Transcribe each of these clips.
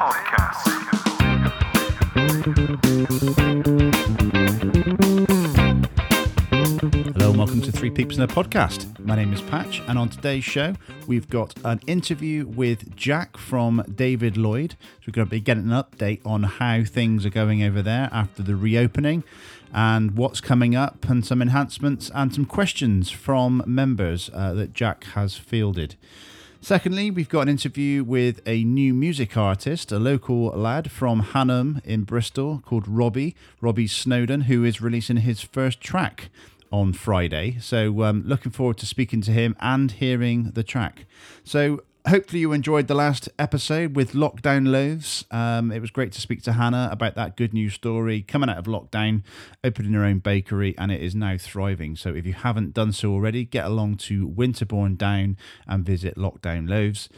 Podcast. Hello and welcome to Three Peeps in a Podcast. My name is Patch, and on today's show, we've got an interview with Jack from David Lloyd. So we're going to be getting an update on how things are going over there after the reopening and what's coming up, and some enhancements and some questions from members uh, that Jack has fielded. Secondly, we've got an interview with a new music artist, a local lad from Hanham in Bristol called Robbie, Robbie Snowden, who is releasing his first track on Friday. So, um, looking forward to speaking to him and hearing the track. So, hopefully, you enjoyed the last episode with Lockdown Loaves. Um, it was great to speak to Hannah about that good news story coming out of lockdown, opening her own bakery, and it is now thriving. So, if you haven't done so already, get along to Winterbourne Down and visit Lockdown Loaves.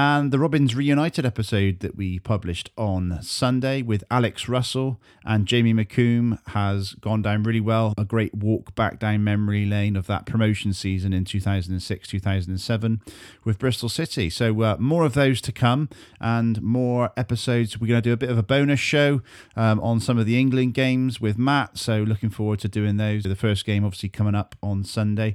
And the Robins Reunited episode that we published on Sunday with Alex Russell and Jamie McCombe has gone down really well. A great walk back down memory lane of that promotion season in 2006 2007 with Bristol City. So, uh, more of those to come and more episodes. We're going to do a bit of a bonus show um, on some of the England games with Matt. So, looking forward to doing those. The first game, obviously, coming up on Sunday.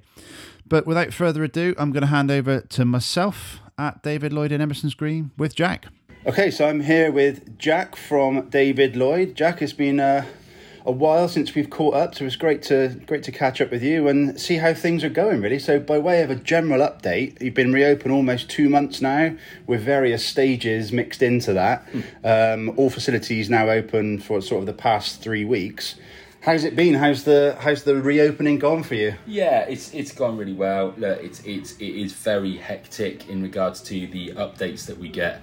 But without further ado, I'm going to hand over to myself at David Lloyd in Emerson's Green with Jack. Okay, so I'm here with Jack from David Lloyd. Jack, it's been uh, a while since we've caught up, so it's great to great to catch up with you and see how things are going. Really, so by way of a general update, you've been reopened almost two months now, with various stages mixed into that. Um, all facilities now open for sort of the past three weeks. How's it been? How's the how's the reopening gone for you? Yeah, it's it's gone really well. Look, it's it's it is very hectic in regards to the updates that we get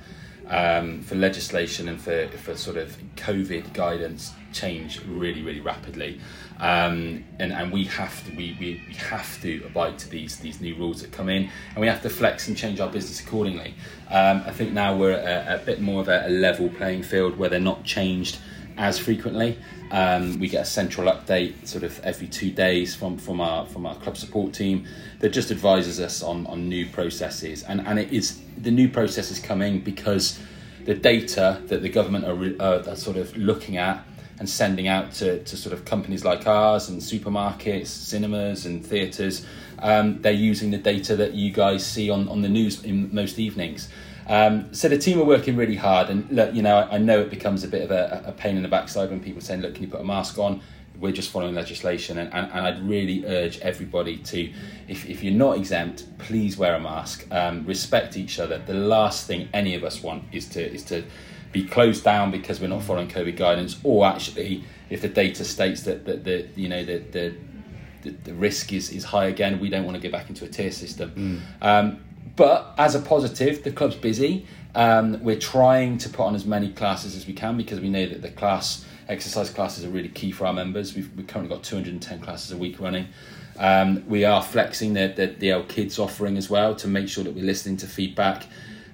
um, for legislation and for for sort of COVID guidance change really really rapidly, um, and and we have to we, we, we have to abide to these these new rules that come in, and we have to flex and change our business accordingly. Um, I think now we're a, a bit more of a, a level playing field where they're not changed as frequently. Um, we get a central update sort of every two days from, from our from our club support team that just advises us on, on new processes and and it is the new process is coming because the data that the government are, uh, are sort of looking at and sending out to, to sort of companies like ours and supermarkets, cinemas and theatres, um, they're using the data that you guys see on, on the news in most evenings. Um, so the team are working really hard, and look, you know, I, I know it becomes a bit of a, a pain in the backside when people saying, "Look, can you put a mask on?" We're just following legislation, and, and, and I'd really urge everybody to, if, if you're not exempt, please wear a mask. Um, respect each other. The last thing any of us want is to is to be closed down because we're not following COVID guidance, or actually, if the data states that that the you know the the the, the risk is, is high again, we don't want to go back into a tier system. Um, but as a positive, the club's busy. Um, we're trying to put on as many classes as we can because we know that the class exercise classes are really key for our members. We've, we've currently got 210 classes a week running. Um, we are flexing the, the, the L Kids offering as well to make sure that we're listening to feedback.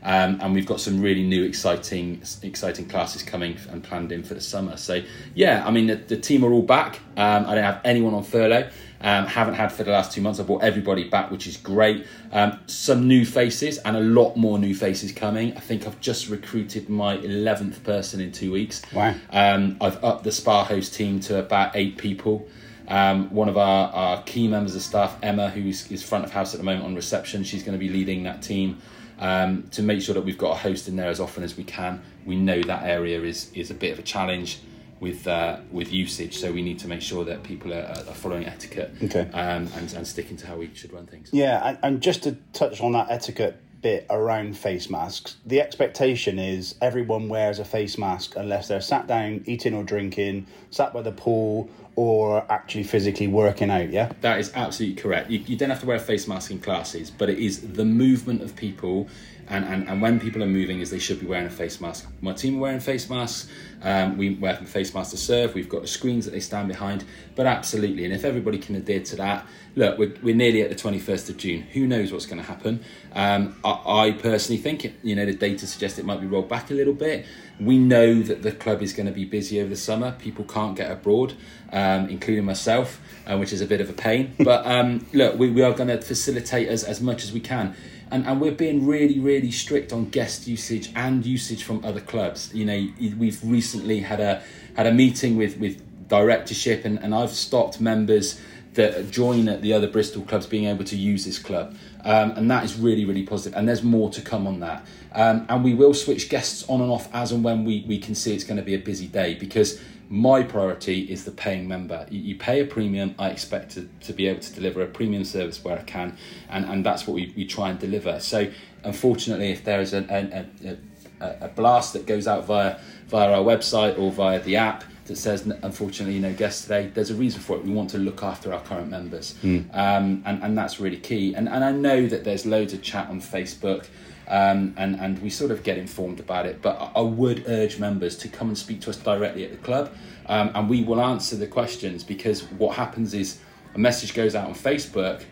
Um, and we've got some really new, exciting, exciting classes coming and planned in for the summer. So, yeah, I mean, the, the team are all back. Um, I don't have anyone on furlough. Um, haven't had for the last two months. I brought everybody back, which is great. Um, some new faces and a lot more new faces coming. I think I've just recruited my 11th person in two weeks. Wow. Um, I've upped the Spa Host team to about eight people. Um, one of our, our key members of staff, Emma, who's front of house at the moment on reception, she's going to be leading that team um, to make sure that we've got a host in there as often as we can. We know that area is is a bit of a challenge with uh, with usage, so we need to make sure that people are, are following etiquette Okay. um, and, and sticking to how we should run things. Yeah, and, and just to touch on that etiquette bit around face masks, the expectation is everyone wears a face mask unless they're sat down eating or drinking, sat by the pool, or actually physically working out. Yeah. That is absolutely correct. You, you don't have to wear a face mask in classes, but it is the movement of people. And, and, and when people are moving, is they should be wearing a face mask. My team are wearing face masks. Um, we wear face masks to serve. We've got the screens that they stand behind. But absolutely, and if everybody can adhere to that, look, we're, we're nearly at the 21st of June. Who knows what's going to happen? Um, I, I personally think, it, you know, the data suggests it might be rolled back a little bit. We know that the club is going to be busy over the summer. People can't get abroad, um, including myself, uh, which is a bit of a pain. But um, look, we, we are going to facilitate as, as much as we can. And, and we're being really really strict on guest usage and usage from other clubs. You know, we've recently had a had a meeting with with directorship, and, and I've stopped members that join at the other Bristol clubs being able to use this club. Um, and that is really, really positive. And there's more to come on that. Um, and we will switch guests on and off as and when we, we can see it's going to be a busy day because my priority is the paying member. You, pay a premium, I expect to, to be able to deliver a premium service where I can. And, and that's what we, we try and deliver. So, unfortunately, if there is a, a, a, a blast that goes out via, via our website or via the app, that says unfortunately no guests today there's a reason for it we want to look after our current members mm. um, and, and that's really key and, and i know that there's loads of chat on facebook um, and, and we sort of get informed about it but i would urge members to come and speak to us directly at the club um, and we will answer the questions because what happens is a message goes out on facebook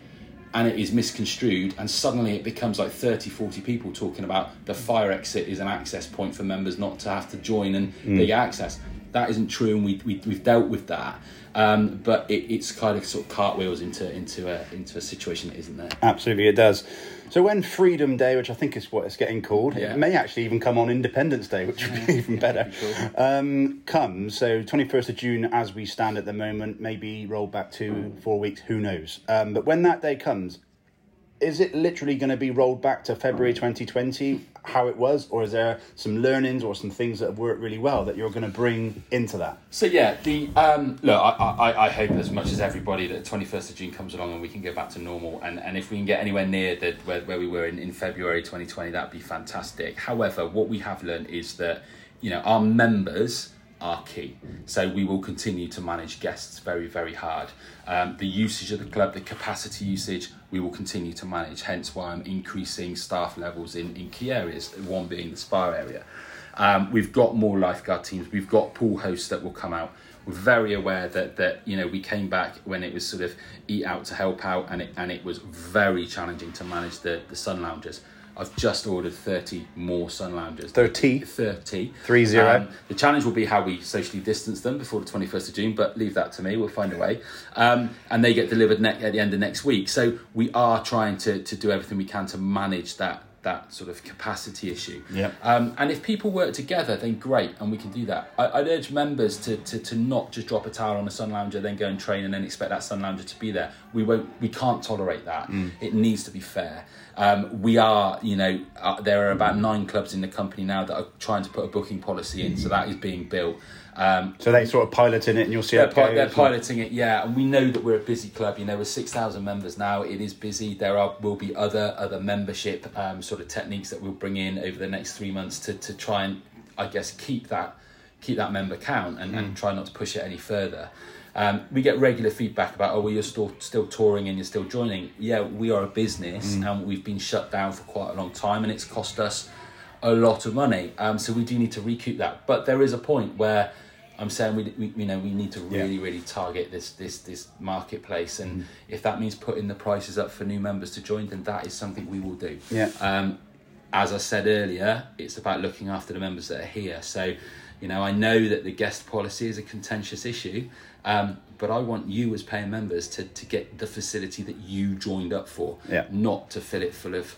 and it is misconstrued and suddenly it becomes like 30 40 people talking about the fire exit is an access point for members not to have to join and mm. they get access that isn't true, and we, we we've dealt with that. Um, but it, it's kind of sort of cartwheels into into a into a situation that isn't there. Absolutely, it does. So when Freedom Day, which I think is what it's getting called, yeah. it may actually even come on Independence Day, which would be even better. Cool. Um, comes so twenty first of June, as we stand at the moment, maybe roll back to four weeks, who knows? Um, but when that day comes, is it literally going to be rolled back to February twenty twenty? How it was, or is there some learnings or some things that have worked really well that you're going to bring into that? So yeah, the um, look, I, I, I hope as much as everybody that twenty first of June comes along and we can go back to normal, and, and if we can get anywhere near the where, where we were in, in February twenty twenty, that'd be fantastic. However, what we have learned is that you know our members are key. So we will continue to manage guests very, very hard. Um, the usage of the club, the capacity usage, we will continue to manage. Hence why I'm increasing staff levels in, in key areas, one being the spa area. Um, we've got more lifeguard teams, we've got pool hosts that will come out. We're very aware that that you know we came back when it was sort of eat out to help out, and it and it was very challenging to manage the the sun loungers. I've just ordered 30 more sun loungers. 30? 30. 3 0. Um, the challenge will be how we socially distance them before the 21st of June, but leave that to me. We'll find a way. Um, and they get delivered ne- at the end of next week. So we are trying to, to do everything we can to manage that that sort of capacity issue. Yeah. Um, and if people work together, then great, and we can do that. I, would urge members to, to, to not just drop a towel on a sun lounger, then go and train, and then expect that sun lounger to be there. We won't. We can't tolerate that. Mm. It needs to be fair. Um, we are, you know, uh, there are about nine clubs in the company now that are trying to put a booking policy in, so that is being built. Um, so they sort of piloting it, and you'll see they're, pi- they're piloting it, yeah. And we know that we're a busy club. You know, we're six thousand members now. It is busy. There are will be other other membership um, sort of techniques that we'll bring in over the next three months to to try and I guess keep that keep that member count and, mm. and try not to push it any further. Um, we get regular feedback about, oh, well, you're still still touring and you're still joining. Yeah, we are a business mm. and we've been shut down for quite a long time, and it's cost us a lot of money. Um, so we do need to recoup that. But there is a point where I'm saying we, we you know we need to really yeah. really target this this this marketplace, and mm. if that means putting the prices up for new members to join, then that is something we will do. Yeah. Um, as I said earlier, it's about looking after the members that are here. So, you know, I know that the guest policy is a contentious issue, um, but I want you as paying members to to get the facility that you joined up for, yeah. not to fill it full of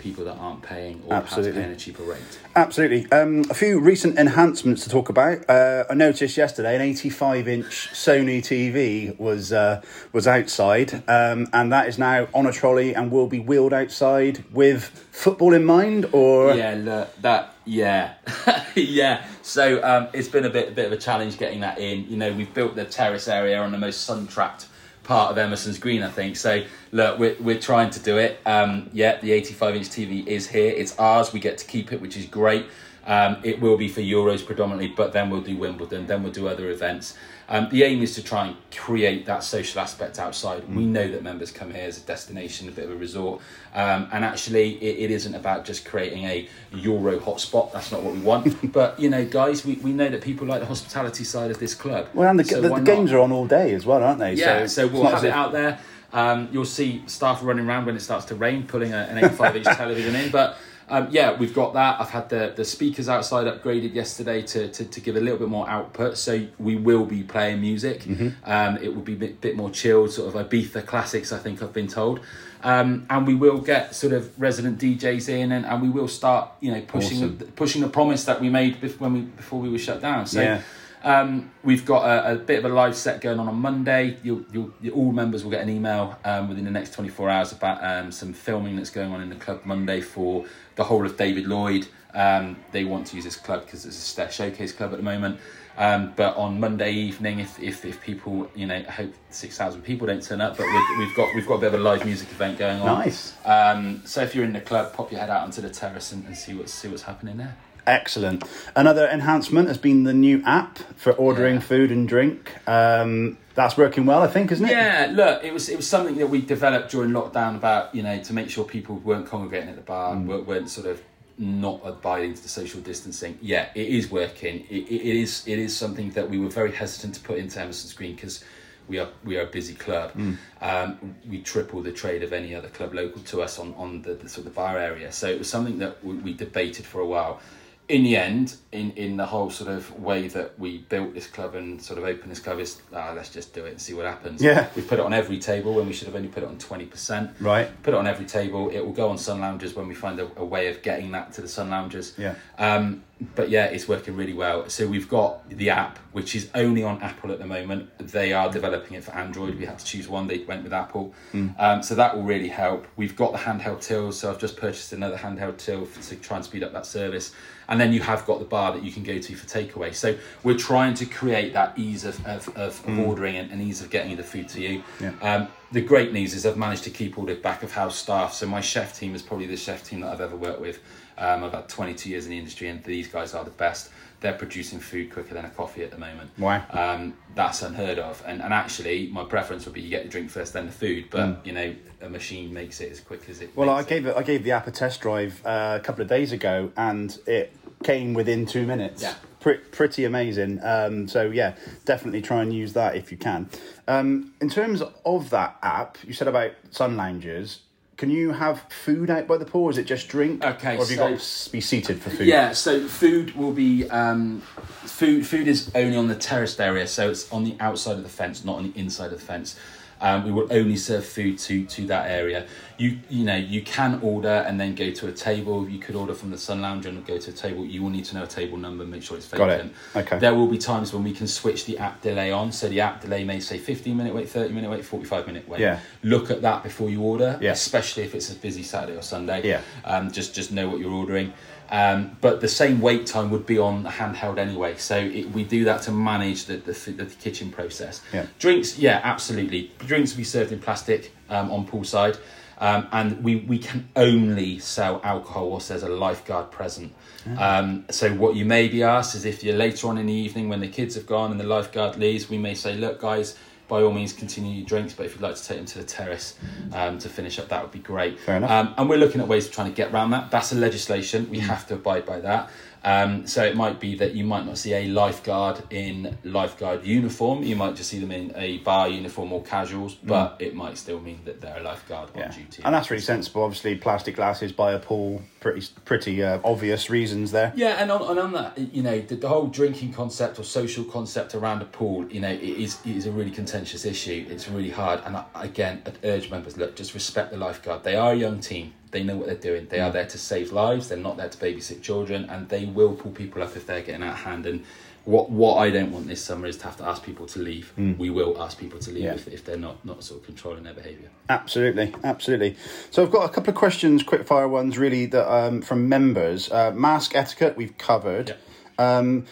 people that aren't paying or Absolutely. perhaps paying a cheaper rate. Absolutely. Um, a few recent enhancements to talk about. Uh, I noticed yesterday an 85 inch Sony TV was uh, was outside, um, and that is now on a trolley and will be wheeled outside with football in mind. Or yeah, look, that yeah, yeah. So um, it's been a bit a bit of a challenge getting that in. You know, we've built the terrace area on the most sun trapped part of Emerson's Green, I think. So look, we're, we're trying to do it. Um, yeah, the 85 inch TV is here. It's ours. We get to keep it, which is great. Um, it will be for Euros predominantly, but then we'll do Wimbledon, then we'll do other events. Um, the aim is to try and create that social aspect outside. Mm. We know that members come here as a destination, a bit of a resort, um, and actually, it, it isn't about just creating a Euro hotspot. That's not what we want. but you know, guys, we, we know that people like the hospitality side of this club. Well, and the, so the, the games are on all day as well, aren't they? Yeah, so, so we'll have it out there. Um, you'll see staff running around when it starts to rain, pulling a, an 85 inch television in, but Um, yeah, we've got that. I've had the, the speakers outside upgraded yesterday to, to, to give a little bit more output. So we will be playing music. Um, it will be a bit, bit more chilled, sort of Ibiza classics, I think I've been told. Um, and we will get sort of resident DJs in, and, and we will start, you know, pushing Awesome. the, pushing the promise that we made bef- when we before we were shut down. So Yeah. Um, we've got a, a bit of a live set going on on Monday. You'll, you'll, you all members will get an email um, within the next 24 hours about um, some filming that's going on in the club Monday for the whole of David Lloyd. Um, they want to use this club because it's a showcase club at the moment. Um, but on Monday evening, if, if, if people, you know, I hope six thousand people don't turn up, but we've, we've got we've got a bit of a live music event going on. Nice. Um, so if you're in the club, pop your head out onto the terrace and, and see what's see what's happening there. Excellent. Another enhancement has been the new app for ordering Yeah. food and drink. Um, that's working well, I think, isn't it? Yeah, look, it was it was something that we developed during lockdown about you know to make sure people weren't congregating at the bar, Mm. weren't, weren't sort of not abiding to the social distancing. Yeah, it is working. It, it, it is it is something that we were very hesitant to put into Emerson's Green because we are we are a busy club. Mm. Um, we triple the trade of any other club local to us on on the, the sort of bar area. So it was something that we, we debated for a while. In the end, in, in the whole sort of way that we built this club and sort of opened this club is ah, let's just do it and see what happens. Yeah. we put it on every table when we should have only put it on twenty percent. Right. Put it on every table. It will go on sun lounges when we find a, a way of getting that to the sun lounges. Yeah. Um, but yeah, it's working really well. So we've got the app, which is only on Apple at the moment. They are developing it for Android. We had to choose one. They went with Apple. Um, so that will really help. We've got the handheld tills. So I've just purchased another handheld till to try and speed up that service. And then you have got the bar that you can go to for takeaway. So we're trying to create that ease of, of, of, of ordering and, and ease of getting the food to you. Yeah. Um, the great news is I've managed to keep all the back of house staff. So my chef team is probably the chef team that I've ever worked with. Um, I've had 22 years in the industry, and these guys are the best. They're producing food quicker than a coffee at the moment. Wow. Um, that's unheard of. And, and actually, my preference would be you get the drink first, then the food. But you know, a machine makes it as quick as it. Mm. Well, I gave it. I gave the app a test drive uh, a couple of days ago, and it came within two minutes. Yeah. Pre- pretty amazing. Um, so yeah, definitely try and use that if you can. Um, in terms of that app, you said about sun lounges. Can you have food out by the pool? Or is it just drink? Okay, Or have you so- got to be seated for food? Yeah, so food will be um, food. Food is only on the terraced area, so it's on the outside of the fence, not on the inside of the fence. Um, we will only serve food to to that area. You you know you can order and then go to a table. You could order from the Sun Lounge and go to a table. You will need to know a table number, make sure it's Got vacant. it. Okay. There will be times when we can switch the app delay on. So the app delay may say 15 minute wait, 30 minute wait, 45 minute wait. Yeah. Look at that before you order, Yeah. especially if it's a busy Saturday or Sunday. Yeah. Um, just just know what you're ordering. Um, but the same wait time would be on the handheld anyway. So it, we do that to manage the, the, the kitchen process. Yeah. Drinks, yeah, absolutely. Drinks will be served in plastic um, on poolside. Um, and we, we can only sell alcohol whilst there's a lifeguard present. Um, so what you may be asked is if you're later on in the evening when the kids have gone and the lifeguard leaves, we may say, look, guys, by all means continue your drinks, but if you'd like to take them to the terrace um, to finish up, that would be great. Fair enough. Um, and we're looking at ways of trying to get around that. That's a legislation. We have to abide by that. Um, so it might be that you might not see a lifeguard in lifeguard uniform. You might just see them in a bar uniform or casuals, but it might still mean that they're a lifeguard Yeah. on duty. And that's really sensible. Obviously, plastic glasses by a pool. Pretty pretty uh, obvious reasons there. Yeah, and on, and on that, you know, the, the whole drinking concept or social concept around a pool, you know, it is it is a really contentious issue. It's really hard, and I, again, I'd urge members look, just respect the lifeguard. They are a young team. They know what they're doing. They are there to save lives. They're not there to babysit children, and they will pull people up if they're getting out of hand. And what what I don't want this summer is to have to ask people to leave. We will ask people to leave Yeah. if, if they're not not sort of controlling their behaviour. Absolutely, absolutely. So I've got a couple of questions, quick fire ones, really, that um, from members. Uh, mask etiquette we've covered. Um,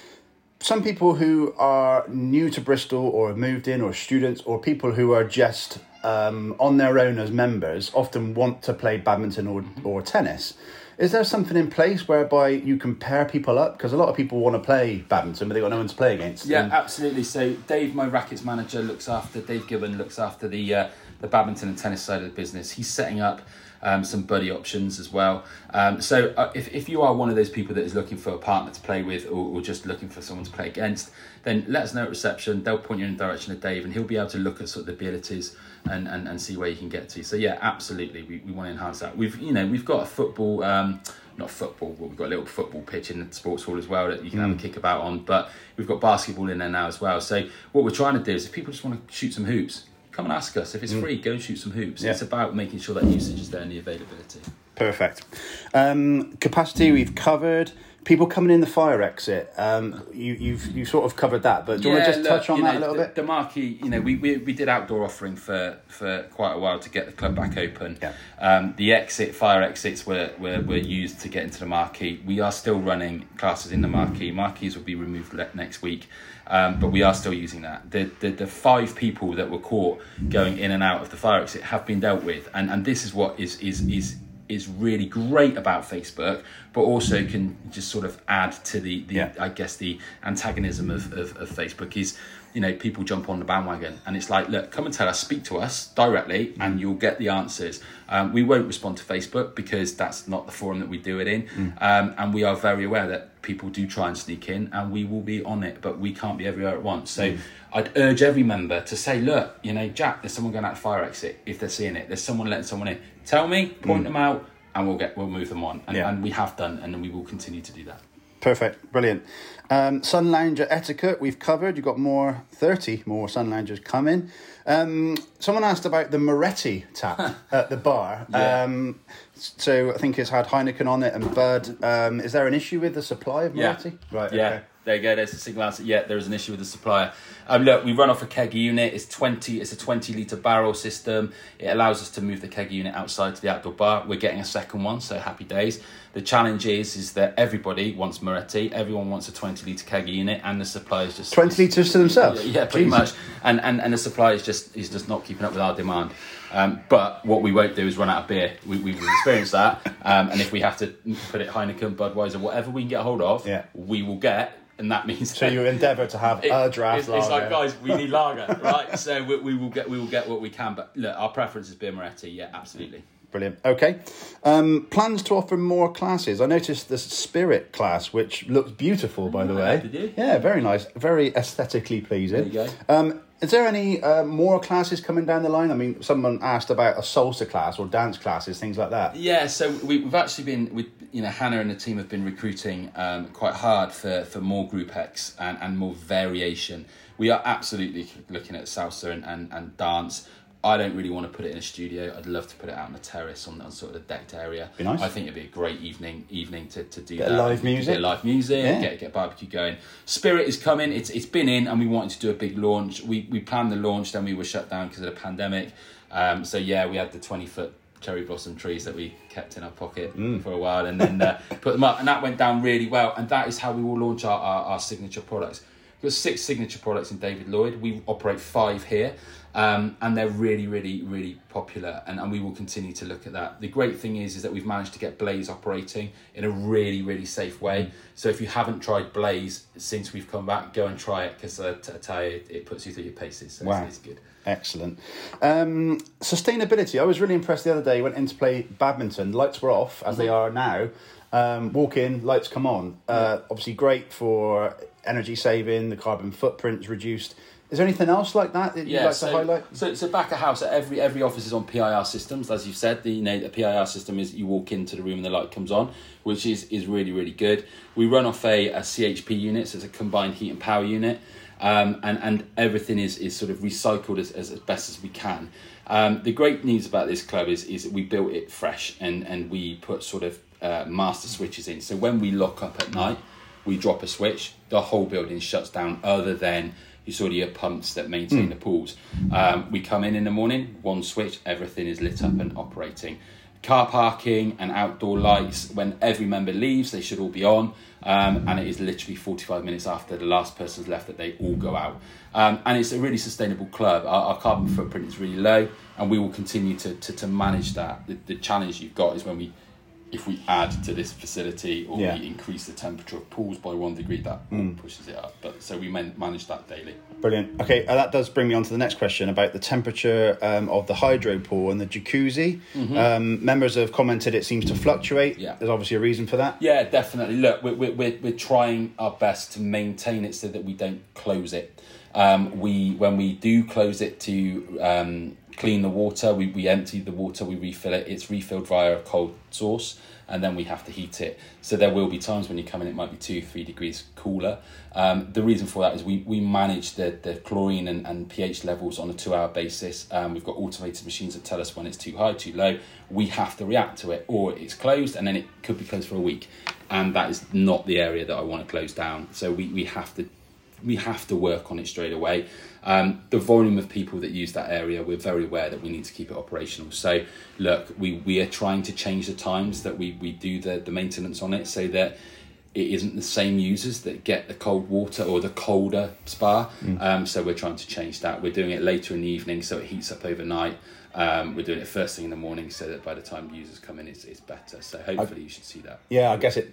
some people who are new to Bristol or have moved in, or students, or people who are just um, on their own as members, often want to play badminton or, or tennis. Is there something in place whereby you can pair people up? Because a lot of people want to play badminton, but they've got no one to play against. Yeah, And- absolutely. So Dave, my rackets manager, looks after Dave Gibbon looks after the uh, the badminton and tennis side of the business. He's setting up um, some buddy options as well. Um, so uh, if if you are one of those people that is looking for a partner to play with, or, or just looking for someone to play against, then let us know at reception. They'll point you in the direction of Dave, and he'll be able to look at sort of the abilities and, and, and see where you can get to. So yeah, absolutely, we, we want to enhance that. We've you know we've got a football. Um, not football, but we've got a little football pitch in the sports hall as well that you can have a kick about on. But we've got basketball in there now as well. So what we're trying to do is if people just want to shoot some hoops, come and ask us. If it's free, go and shoot some hoops. Yeah. It's about making sure that usage is there and the availability. Perfect. Um, capacity we've covered. People coming in the fire exit. Um, you, you've you sort of covered that, but do you want to just look, touch on that know, a little the, bit? The marquee, you know, we, we, we did outdoor offering for, for quite a while to get the club back open. Yeah. Um, the exit, fire exits were, were, were used to get into the marquee. We are still running classes in the marquee. Marquees will be removed le- next week, um, but we are still using that. The, the the five people that were caught going in and out of the fire exit have been dealt with, and, and this is what is is is is really great about Facebook, but also can just sort of add to the, the Yeah. I guess the antagonism of, of, of Facebook is, you know, people jump on the bandwagon and it's like, look, come and tell us, speak to us directly, and you'll get the answers. Um, we won't respond to Facebook because that's not the forum that we do it in, um, and we are very aware that people do try and sneak in, and we will be on it, but we can't be everywhere at once. So. I'd urge every member to say, look, you know, Jack, there's someone going out the fire exit. If they're seeing it, there's someone letting someone in. Tell me, point them out, and we'll get we'll move them on. And, Yeah. and we have done, and we will continue to do that. Perfect, brilliant. Um, sun lounger etiquette we've covered. You've got more, 30 more sun loungers coming. Um, someone asked about the Moretti tap at the bar. Yeah. Um, so I think it's had Heineken on it and Bud. Um, is there an issue with the supply of Moretti? Right, Yeah. okay. There you go. There's the single answer. Yeah, there is an issue with the supplier. Um, look, we run off a keg unit. It's twenty. It's a twenty liter barrel system. It allows us to move the keg unit outside to the outdoor bar. We're getting a second one, so happy days. The challenge is is that everybody wants Moretti. Everyone wants a twenty liter keg unit, and the supply is just 20 litres to themselves? Yeah, yeah, pretty Jesus. much. And, and and the supply is just is just not keeping up with our demand. Um, but what we won't do is run out of beer. We, we've experienced that. Um, and if we have to put it Heineken, Budweiser, whatever we can get hold of, Yeah. we will get. And that means So you endeavour to have it- a draft it's, it's like, lager. guys, we need lager, right? So we, we will get we will get what we can. But look, our preference is beer Moretti. Yeah, absolutely. Brilliant. Okay. Um, plans to offer more classes. I noticed the Spirit class, which looks beautiful, by the Ah, way. did you? Yeah, very nice. Very aesthetically pleasing. There you Um, is there any uh, more classes coming down the line? I mean, someone asked about a salsa class or dance classes, things like that. Yeah, so we, we've actually been with you know Hannah and the team have been recruiting um, quite hard for, for more group X and, and more variation. We are absolutely looking at salsa and, and, and dance. I don't really want to put it in a studio. I'd love to put it out on the terrace on, on sort of the decked area. Be nice. I think it'd be a great evening evening to, to do Bit that. live music. Bit live music. Yeah. Get get barbecue going. Spirit is coming. It's it's been in, and we wanted to do a big launch. We we planned the launch, then we were shut down because of the pandemic. Um, so yeah, we had the twenty foot cherry blossom trees that we kept in our pocket Mm. for a while, and then uh, put them up, and that went down really well. And that is how we will launch our, our, our signature products. We've got six signature products in David Lloyd. We operate five here, um, and they're really, really, really popular. And, and we will continue to look at that. The great thing is, is that we've managed to get Blaze operating in a really, really safe way. So if you haven't tried Blaze since we've come back, go and try it because uh, t- I tell you, it, it puts you through your paces. So Wow. it's, it's good. Excellent. Um, sustainability. I was really impressed the other day. Went in to play badminton. Lights were off as Mm-hmm. they are now. Um, walk in, lights come on. Uh, obviously, great for energy saving. The carbon footprint's reduced. Is there anything else like that that you'd like so, to highlight? So, so back of house, every every office is on PIR systems, as you've said. The you know the PIR system is you walk into the room and the light comes on, which is is really really good. We run off a, a CHP unit, so it's a combined heat and power unit, um, and and everything is is sort of recycled as, as, as best as we can. Um, the great news about this club is is that we built it fresh and and we put sort of uh, master switches in. So when we lock up at night, we drop a switch, the whole building shuts down, other than you sort of your pumps that maintain the pools. Um, we come in in the morning, one switch, everything is lit up and operating. Car parking and outdoor lights, when every member leaves, they should all be on. Um, and it is literally 45 minutes after the last person's left that they all go out. Um, and it's a really sustainable club. Our, our carbon footprint is really low, and we will continue to, to, to manage that. The, the challenge you've got is when we if we add to this facility or Yeah. we increase the temperature of pools by one degree, that pushes it up. But so we man- manage that daily. Brilliant. Okay, uh, that does bring me on to the next question about the temperature um, of the hydro pool and the jacuzzi. Um, members have commented it seems to fluctuate. Mm-hmm. Yeah. There's obviously a reason for that. Yeah, definitely. Look, we're, we're, we're, we're trying our best to maintain it so that we don't close it. Um, we when we do close it to um, clean the water. We, we empty the water, we refill it. It's refilled via a cold source, and then we have to heat it. So there will be times when you come in, it might be two, three degrees cooler. Um, the reason for that is we, we manage the, the chlorine and, and pH levels on a two hour basis. Um, we've got automated machines that tell us when it's too high, too low. We have to react to it, or it's closed, and then it could be closed for a week. And that is not the area that I want to close down. So we, we have to we have to work on it straight away. Um, the volume of people that use that area, we're very aware that we need to keep it operational. So, look, we, we are trying to change the times that we, we do the, the maintenance on it so that it isn't the same users that get the cold water or the colder spa. Mm. Um, so, we're trying to change that. We're doing it later in the evening so it heats up overnight. Um, we're doing it first thing in the morning so that by the time users come in, it's, it's better. So hopefully I, you should see that. Yeah, I guess it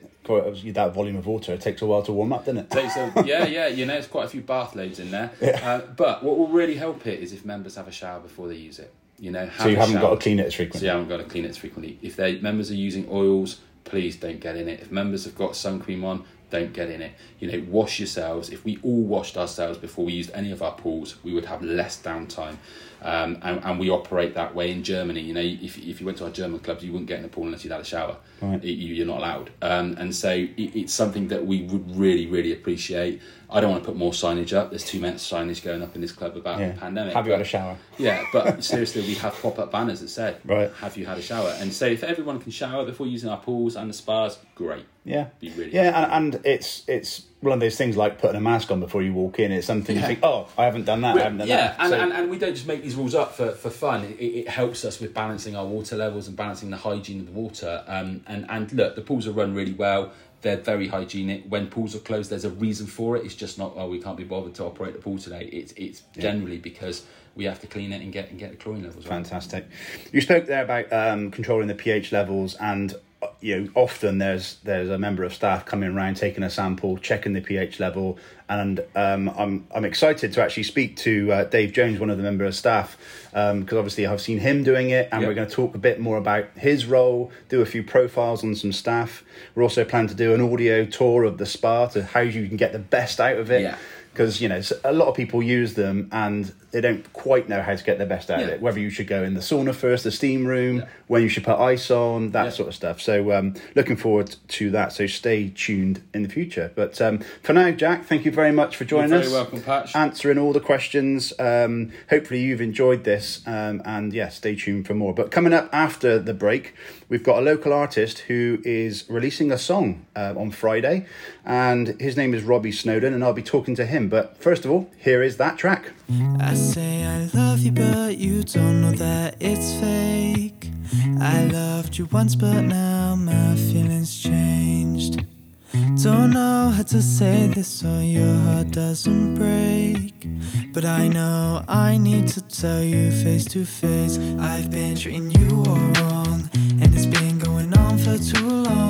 that volume of water it takes a while to warm up, doesn't it? Takes a, yeah, yeah. You know, there's quite a few bath loads in there. Yeah. Uh, but what will really help it is if members have a shower before they use it. You know, so you haven't shower. got to clean it as frequently. So you haven't got to clean it as frequently. If they members are using oils, please don't get in it. If members have got sun cream on, don't get in it. You know, wash yourselves. If we all washed ourselves before we used any of our pools, we would have less downtime. Um, and, and, we operate that way in Germany. You know, if, if you went to our German clubs, you wouldn't get in the pool unless you'd had a shower. Right. It, you, are not allowed. Um, and so it, it's something that we would really, really appreciate. I don't want to put more signage up. There's too much signage going up in this club about yeah. the pandemic. Have you had a shower? Yeah, but seriously, we have pop up banners that say, right. "Have you had a shower?" And so if everyone can shower before using our pools and the spas, great. Yeah, Be really yeah, and, and, it's it's one of those things like putting a mask on before you walk in. It's something yeah. you think, oh, I haven't done that. We're, I haven't done yeah, that. and, so, and, and we don't just make these rules up for, for fun. It, it, helps us with balancing our water levels and balancing the hygiene of the water. Um, and and look, the pools are run really well. They're very hygienic. When pools are closed, there's a reason for it. It's just not oh we can't be bothered to operate the pool today. It's it's yeah. generally because we have to clean it and get and get the chlorine levels. Right. Fantastic. You spoke there about um, controlling the pH levels and you know, often there's there's a member of staff coming around, taking a sample, checking the pH level, and um, I'm I'm excited to actually speak to uh, Dave Jones, one of the member of staff, because um, obviously I've seen him doing it, and yep. we're going to talk a bit more about his role, do a few profiles on some staff. We're also planning to do an audio tour of the spa to how you can get the best out of it. Yeah because you know a lot of people use them and they don't quite know how to get the best out yeah. of it. Whether you should go in the sauna first, the steam room, yeah. when you should put ice on, that yeah. sort of stuff. So um, looking forward to that. So stay tuned in the future. But um, for now, Jack, thank you very much for joining You're us. Very welcome, Patch. Answering all the questions. Um, hopefully you've enjoyed this, um, and yeah, stay tuned for more. But coming up after the break, we've got a local artist who is releasing a song uh, on Friday, and his name is Robbie Snowden, and I'll be talking to him. But first of all, here is that track. I say I love you, but you don't know that it's fake. I loved you once, but now my feelings changed. Don't know how to say this so your heart doesn't break. But I know I need to tell you face to face. I've been treating you all wrong, too long.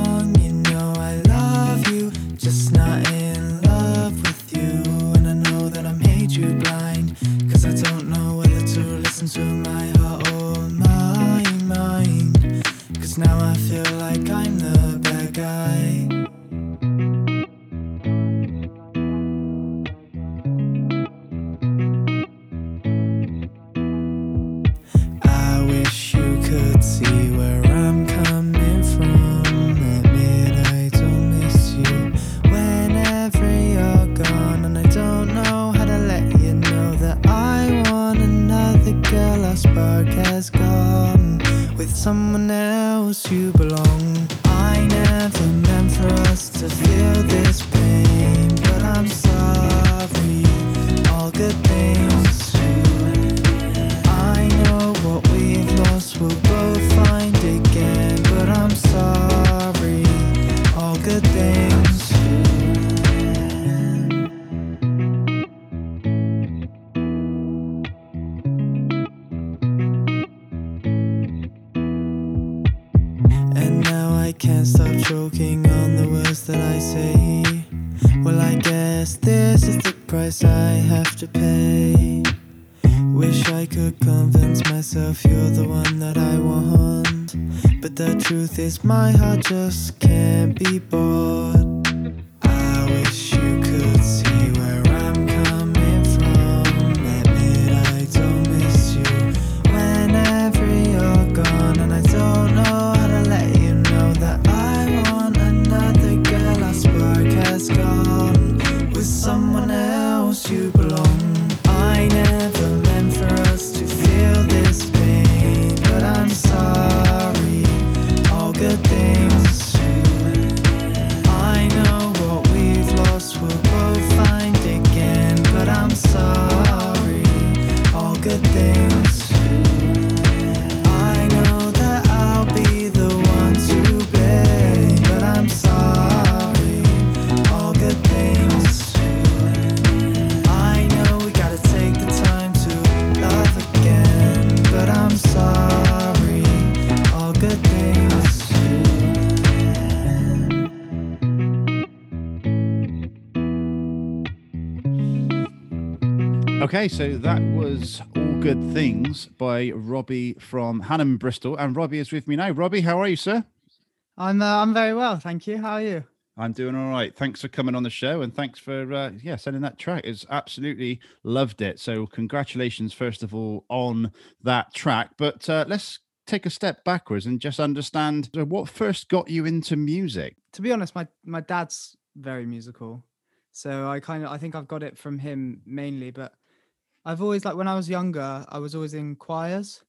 Someone else you belong. I never meant for us to feel this pain, my heart just Okay, so that was All Good Things by Robbie from Hanham Bristol. And Robbie is with me now. Robbie, how are you, sir? I'm uh, I'm very well, thank you. How are you? I'm doing all right. Thanks for coming on the show and thanks for uh, yeah sending that track. It's absolutely loved it. So congratulations first of all on that track. But uh, let's take a step backwards and just understand uh, what first got you into music. To be honest, my my dad's very musical, so I kind of I think I've got it from him mainly. But I've always like when I was younger, I was always in choirs,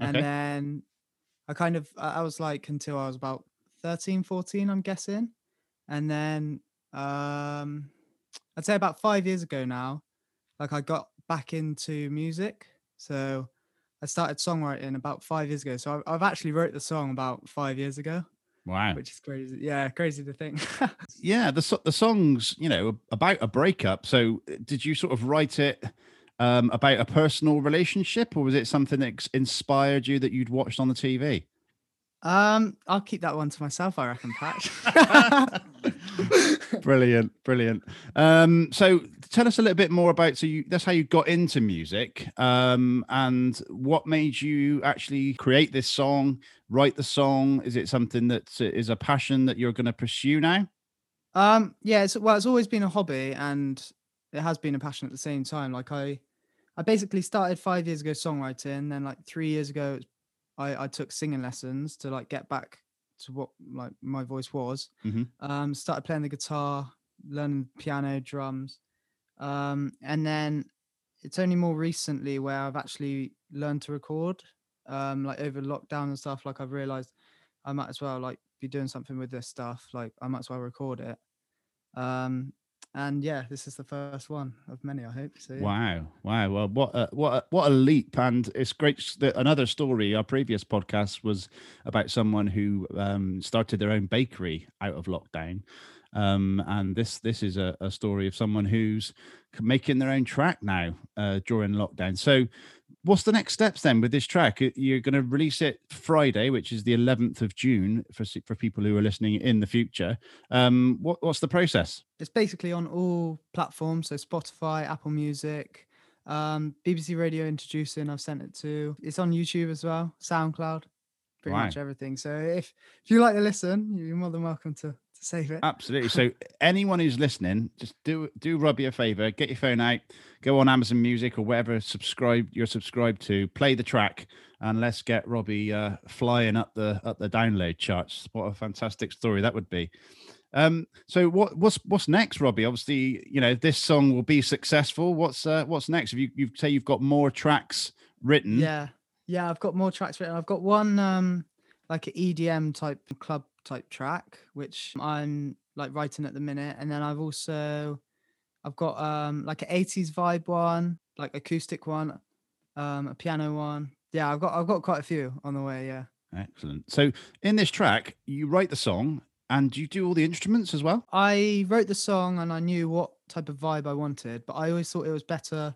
and Okay. then I kind of I was like until I was about 13, 14, I'm guessing, and then um I'd say about five years ago now, like I got back into music, so. I started songwriting about five years ago, so I've, I've actually wrote the song about five years ago. Wow. which is crazy. Yeah, crazy to think. Yeah, the the songs, you know, about a breakup. So uh, did you sort of write it um, about a personal relationship, or was it something that inspired you that you'd watched on the TV? um, I'll keep that one to myself, I reckon, Patch. brilliant, brilliant. Um, so tell us a little bit more about. So you, that's how you got into music, um, and what made you actually create this song, write the song. Is it something that uh, a passion that you're going to pursue now? um, yeah, it's well, it's always been a hobby and it has been a passion at the same time. Like I, I basically started five years ago songwriting, then like three years ago, I, I took singing lessons to like get back to what like my voice was. Mhm. Um, started playing the guitar, learning piano, drums, um, and then it's only more recently where I've actually learned to record. Um, like over lockdown and stuff, like I've realized I might as well like be doing something with this stuff. Like I might as well record it. Um, and yeah, this is the first one of many, I hope. So yeah. Wow, wow. Well, what a, what a, what a leap! And it's great. That another story. Our previous podcast was about someone who um, started their own bakery out of lockdown, um, and this this is a, a story of someone who's making their own track now uh, during lockdown. So, what's the next steps then with this track? You're going to release it Friday, which is the 11th of June for for people who are listening in the future. Um, what what's the process? it's basically on all platforms so spotify apple music um bbc radio introducing i've sent it to it's on youtube as well soundcloud pretty much everything so if if you like to listen you're more than welcome to save it Absolutely. So anyone who's listening, just do do Robbie a favor, get your phone out, go on Amazon Music or wherever subscribe you're subscribed to, play the track, and let's get Robbie uh, flying up the up the download charts. What a fantastic story that would be. Um, so what what's what's next, Robbie? Obviously, you know this song will be successful. What's uh, what's next? If you you say you've got more tracks written, yeah yeah i've got more tracks written i've got one um like an edm type club type track which i'm like writing at the minute and then i've also i've got um like an 80s vibe one like acoustic one um a piano one yeah i've got i've got quite a few on the way yeah excellent. So in this track, you write the song and you do all the instruments as well. I wrote the song and I knew what type of vibe I wanted, but I always thought it was better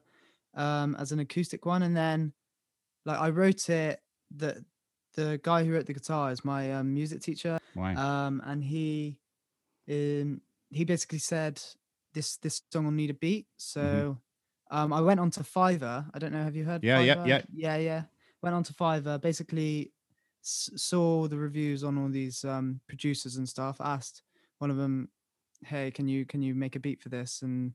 um, as an acoustic one. And then, like, I wrote it. The the guy who wrote the guitar is my um, music teacher, Wow. um, and he um, he basically said this this song will need a beat. So um, I went on to Fiverr. I don't know. Have you heard? Mm-hmm. Yeah, yeah, yeah. yeah, yeah. Went on to Fiverr. Basically, s- saw the reviews on all these um, producers and stuff. Asked one of them, "Hey, can you can you make a beat for this?" And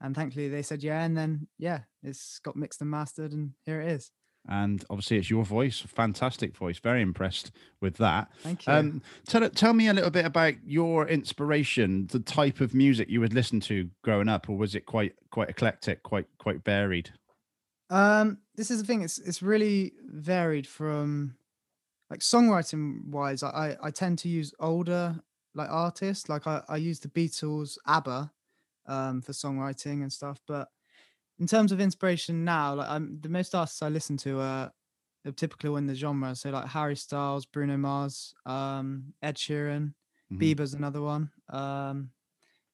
and thankfully they said yeah. And then yeah, it's got mixed and mastered, and here it is. And obviously it's your voice fantastic voice very impressed with that Thank you. um tell it tell me a little bit about your inspiration the type of music you would listen to growing up or was it quite quite eclectic quite quite varied Um, this is the thing. It's it's really varied from like songwriting wise. I I, I tend to use older like artists. Like I I use the Beatles, ABBA, um, for songwriting and stuff. But in terms of inspiration now, like I'm the most artists I listen to are, are typically in the genre. So like Harry Styles, Bruno Mars, um, Ed Sheeran, Mhm. Bieber's another one. Um,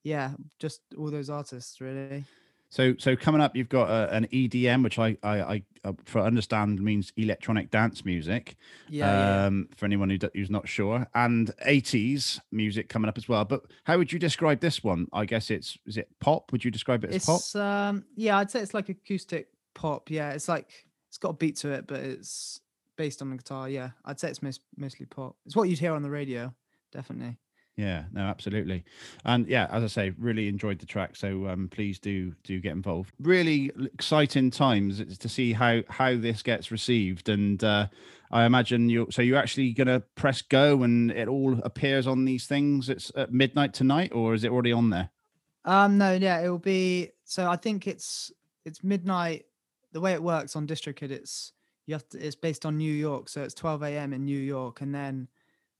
yeah, just all those artists really. So, so coming up, you've got uh, an EDM, which I, I, I, uh, for understand means electronic dance music. Yeah, um, For anyone who, who's not sure, and 80s music coming up as well. But how would you describe this one? I guess it's is it pop? Would you describe it as it's pop? um yeah, I'd say it's like acoustic pop. Yeah, it's like it's got a beat to it, but it's based on the guitar. Yeah, I'd say it's most, mostly pop. It's what you'd hear on the radio, definitely. Yeah, no, absolutely. And yeah, as I say, really enjoyed the track. So um, please do do get involved. Really exciting times to see how how this gets received. And uh, I imagine you. So you're actually going to press go, and it all appears on these things. It's at midnight tonight, or is it already on there? Um, no, yeah, it will be. So I think it's it's midnight. The way it works on DistroKid, it's you have to. It's based on New York, so it's 12 a.m. in New York, and then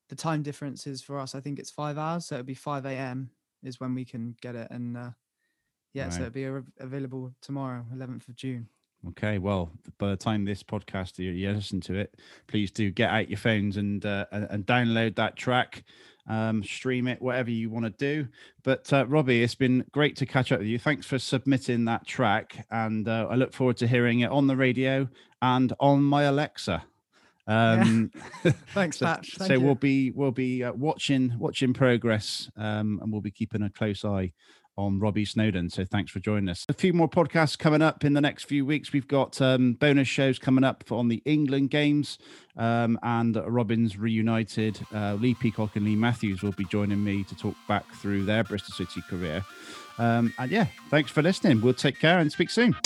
the time difference is for us. I think it's five hours, so it'll be 5 a.m. is when we can get it, and uh, yeah, so it'll be av- available tomorrow, 11th of June. Okay, well, by the time this podcast you, you listen to it, please do get out your phones and uh, and, and download that track, um, stream it, whatever you want to do. But uh, Robbie, it's been great to catch up with you. Thanks for submitting that track, and uh, I look forward to hearing it on the radio and on my Alexa. Um, Thanks, so, Pat. so you. we'll be we'll be uh, watching watching progress, um, and we'll be keeping a close eye on Robbie Snowden. So thanks for joining us. A few more podcasts coming up in the next few weeks. We've got um, bonus shows coming up on the England games, um, and Robins reunited. Uh, Lee Peacock and Lee Matthews will be joining me to talk back through their Bristol City career. Um, and yeah, thanks for listening. We'll take care and speak soon.